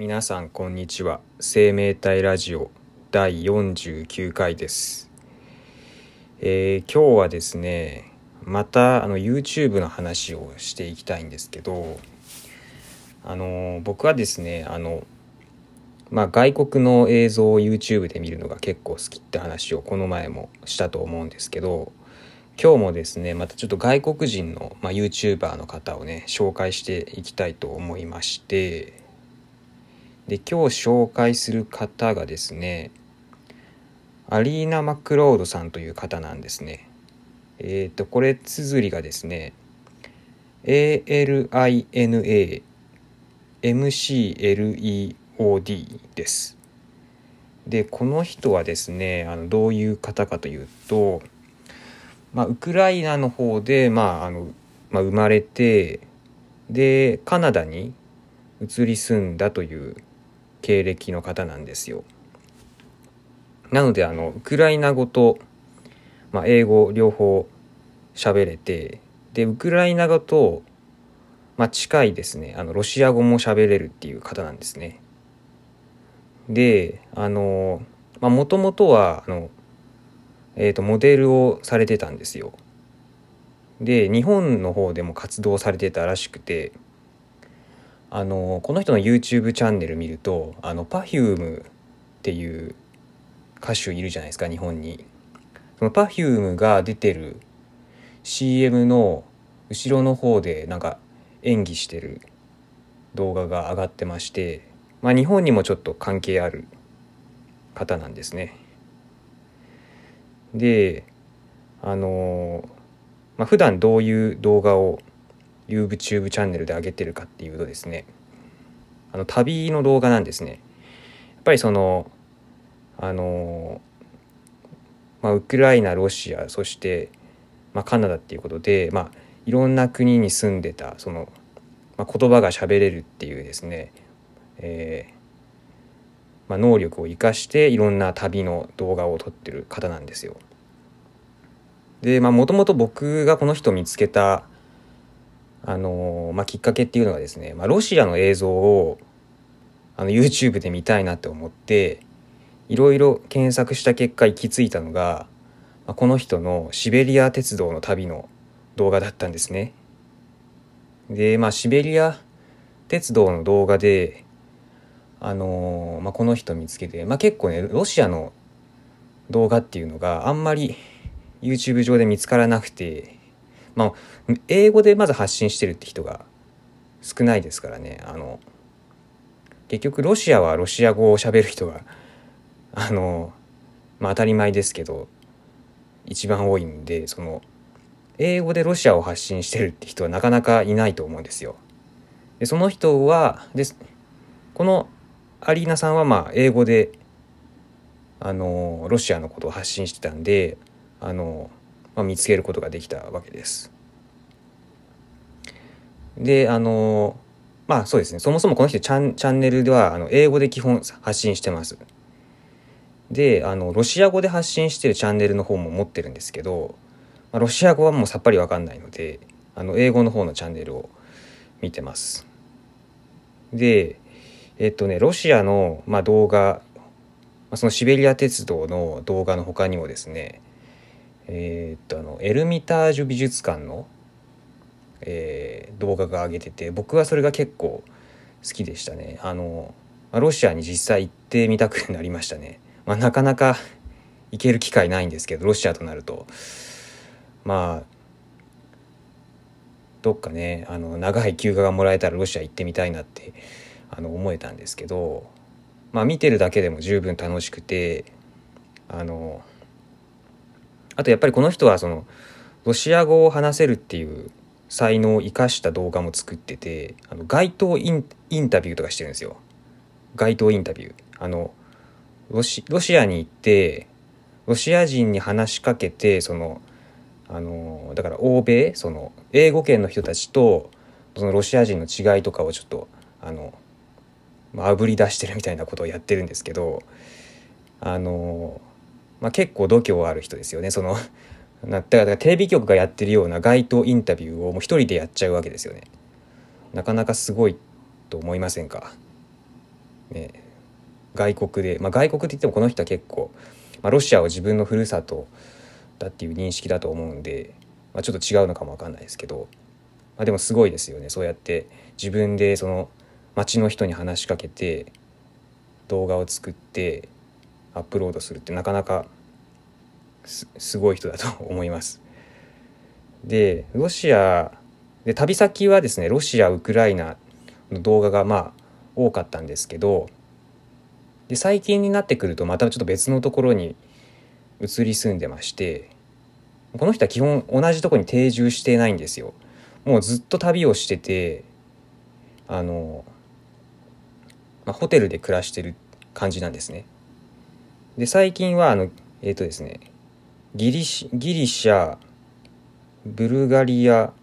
皆さんこんにちは。生命体ラジオ第49回です、えー今日はですねまたあの YouTube の話をしていきたいんですけどあの僕はですねあのまあ外国の映像を YouTube で見るのが結構好きって話をこの前もしたと思うんですけど今日もですねまたちょっと外国人の、まあ、YouTuber の方をね紹介していきたいと思いましてで今日紹介する方がですねアリーナ・マクロードさんという方なんですね。えっ、とこれ綴りがですね ALINA MCLEOD です。でこの人はですねあのどういう方かというとまあ、ウクライナの方で、まああのまあ、生まれてでカナダに移り住んだという経歴の方なんですよ。なのであのウクライナ語と、まあ、英語両方喋れてでウクライナ語と、まあ、近いですねあのロシア語も喋れるっていう方なんですね。であのもともとはあのえー、とモデルをされてたんですよ。で日本の方でも活動されてたらしくてあのこの人の YouTube チャンネル見るとあの Perfume っていう歌手いるじゃないですか日本に。その Perfume が出てる CM の後ろの方でなんか演技してる動画が上がってまして、まあ、日本にもちょっと関係ある方なんですね。であのまあ普段どういう動画を YouTube チャンネルで上げてるかっていうとですねあの旅の動画なんですね。やっぱりそのあのまあ、ウクライナロシアそして、まあ、カナダっていうことで、まあ、いろんな国に住んでたその、まあ、言葉が喋れるっていうですね、えーまあ、能力を生かしていろんな旅の動画を撮ってる方なんですよ。でまあもともと僕がこの人を見つけた、あのまあ、きっかけっていうのがですね、まあ、ロシアの映像をあの YouTube で見たいなって思っていろいろ検索した結果行き着いたのが、まあ、この人のシベリア鉄道の旅の動画だったんですね。でまあシベリア鉄道の動画であのまあ、この人見つけて、まあ、結構ねロシアの動画っていうのがあんまり YouTube 上で見つからなくて、まあ、英語でまず発信してるって人が少ないですからねあの結局ロシアはロシア語を喋る人があの、まあ、当たり前ですけど一番多いんでその英語でロシアを発信してるって人はなかなかいないと思うんですよ。でその人はですこのアリーナさんはまあ英語であのロシアのことを発信してたんであの、まあ、見つけることができたわけです。であのまあそうですねそもそもこの人チャンチャンネルではあの英語で基本発信してます。であのロシア語で発信してるチャンネルの方も持ってるんですけど、まあ、ロシア語はもうさっぱりわかんないのであの英語の方のチャンネルを見てます。でえっとねロシアの、まあ、動画そのシベリア鉄道の動画の他にもですねえーっとあのエルミタージュ美術館の、えー動画が上げてて僕はそれが結構好きでしたね。あのロシアに実際行ってみたくなりましたね、まあ、なかなか 行ける機会ないんですけどロシアとなると。まあどっかねあの長い休暇がもらえたらロシア行ってみたいなってあの思えたんですけどまあ見てるだけでも十分楽しくてあのあとやっぱりこの人はそのロシア語を話せるっていう才能を生かした動画も作っててあの街頭インタビューとかしてるんですよ。街頭インタビュー。あのロシロシアに行ってロシア人に話しかけてそのあのだから欧米その英語圏の人たちとそのロシア人の違いとかをちょっとあのまああぶり出してるみたいなことをやってるんですけどあの、まあ、結構度胸ある人ですよね。そのなだからテレビ局がやってるような街頭インタビューをもう一人でやっちゃうわけですよね。なかなかすごいと思いませんか？ね。外国で、まあ、外国って言ってもこの人は結構、まあ、ロシアを自分のふるさとだっていう認識だと思うんで、まあ、ちょっと違うのかもわかんないですけど、まあ、でもすごいですよね。そうやって自分でその町の人に話しかけて動画を作ってアップロードするってなかなかすごい人だと思います。でロシアで旅先はですねロシアウクライナの動画がまあ多かったんですけどで最近になってくるとまたちょっと別のところに移り住んでましてこの人は基本同じとこに定住してないんですよ。もうずっと旅をしててあの、まあ、ホテルで暮らしてる感じなんですね。で最近はあのえっ、ー、とですねギリシギリシャブルガリア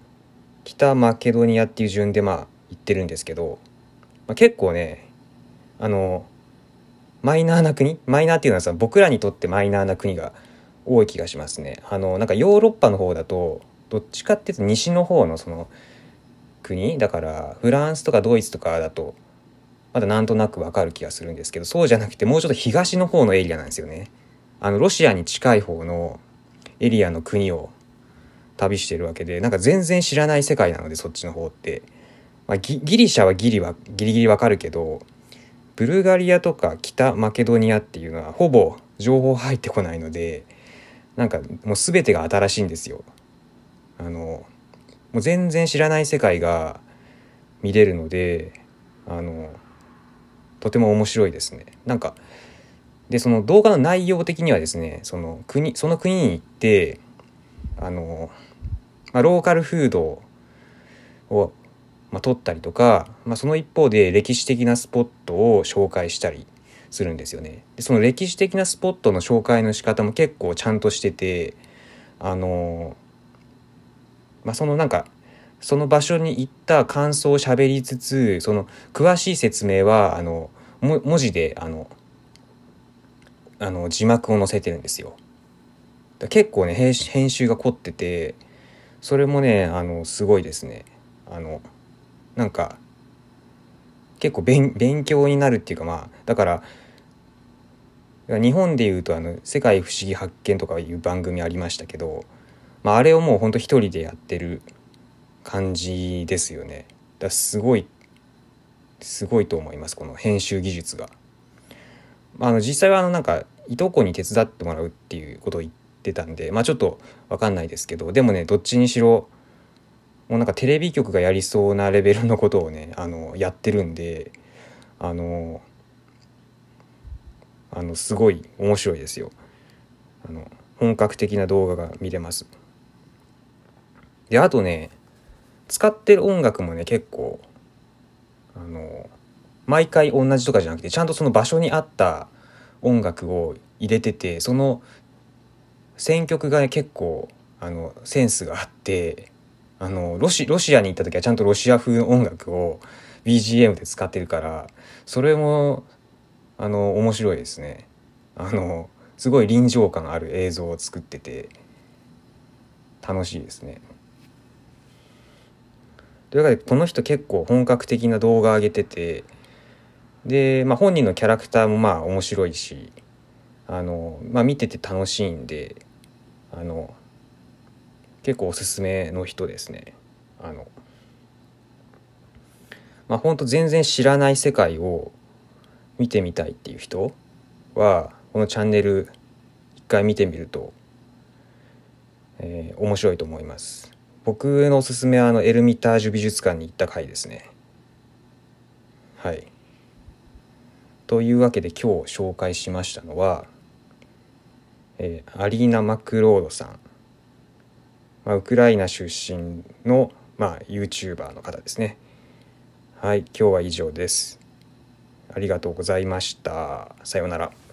北マケドニアっていう順でまあ行ってるんですけど、まあ、結構ねあのマイナーな国マイナーっていうのはさ僕らにとってマイナーな国が多い気がしますね。あのなんかヨーロッパの方だとどっちかっていうと西の方のその国だからフランスとかドイツとかだとまだなんとなくわかる気がするんですけどそうじゃなくてもうちょっと東の方のエリアなんですよね。あのロシアに近い方のエリアの国を旅してるわけでなんか全然知らない世界なのでそっちの方って、まあ、ギリシャはギリはギリギリわかるけどブルガリアとか北マケドニアっていうのはほぼ情報入ってこないのでなんかもう全てが新しいんですよ。あのもう全然知らない世界が見れるのであのとても面白いですね。なんかでその動画の内容的にはですねその国その国に行ってあの、まあ、ローカルフードを、まあ、撮ったりとか、まあ、その一方で歴史的なスポットを紹介したりするんですよね。でその歴史的なスポットの紹介の仕方も結構ちゃんとしててあの、まあ、そのなんかその場所に行った感想を喋りつつその詳しい説明はあの文字であのあの字幕を載せてるんですよ。結構ね編集が凝っててそれもねあのすごいですね。あのなんか結構勉強になるっていうかまあだから日本でいうとあの「世界不思議発見」とかいう番組ありましたけど、まあ、あれをもうほんと一人でやってる感じですよね。だすごいすごいと思いますこの編集技術が。あの実際はあのなんかいとこに手伝ってもらうっていうことを言ってたんでまあちょっと分かんないですけどでもねどっちにしろもうなんかテレビ局がやりそうなレベルのことをねあのやってるんであのあのすごい面白いですよあの本格的な動画が見れますであとね使ってる音楽もね結構あの毎回同じとかじゃなくてちゃんとその場所に合った音楽を入れててその選曲が、ね、結構あのセンスがあってあのロシロシアに行った時はちゃんとロシア風の音楽を BGM で使ってるからそれもあの面白いですね。あのすごい臨場感ある映像を作ってて楽しいですね。というわけでこの人結構本格的な動画上げててで、まあ、本人のキャラクターもまあ面白いしあの、まあ、見てて楽しいんであの結構おすすめの人ですね。あのまあ本当全然知らない世界を見てみたいっていう人はこのチャンネル一回見てみると、えー、面白いと思います。僕のおすすめはあのエルミタージュ美術館に行った回ですね。はい。というわけで今日紹介しましたのは、えー、アリーナ・マクロードさん、まあ、ウクライナ出身の、まあ、YouTuber の方ですね。はい、今日は以上です。ありがとうございました。さようなら。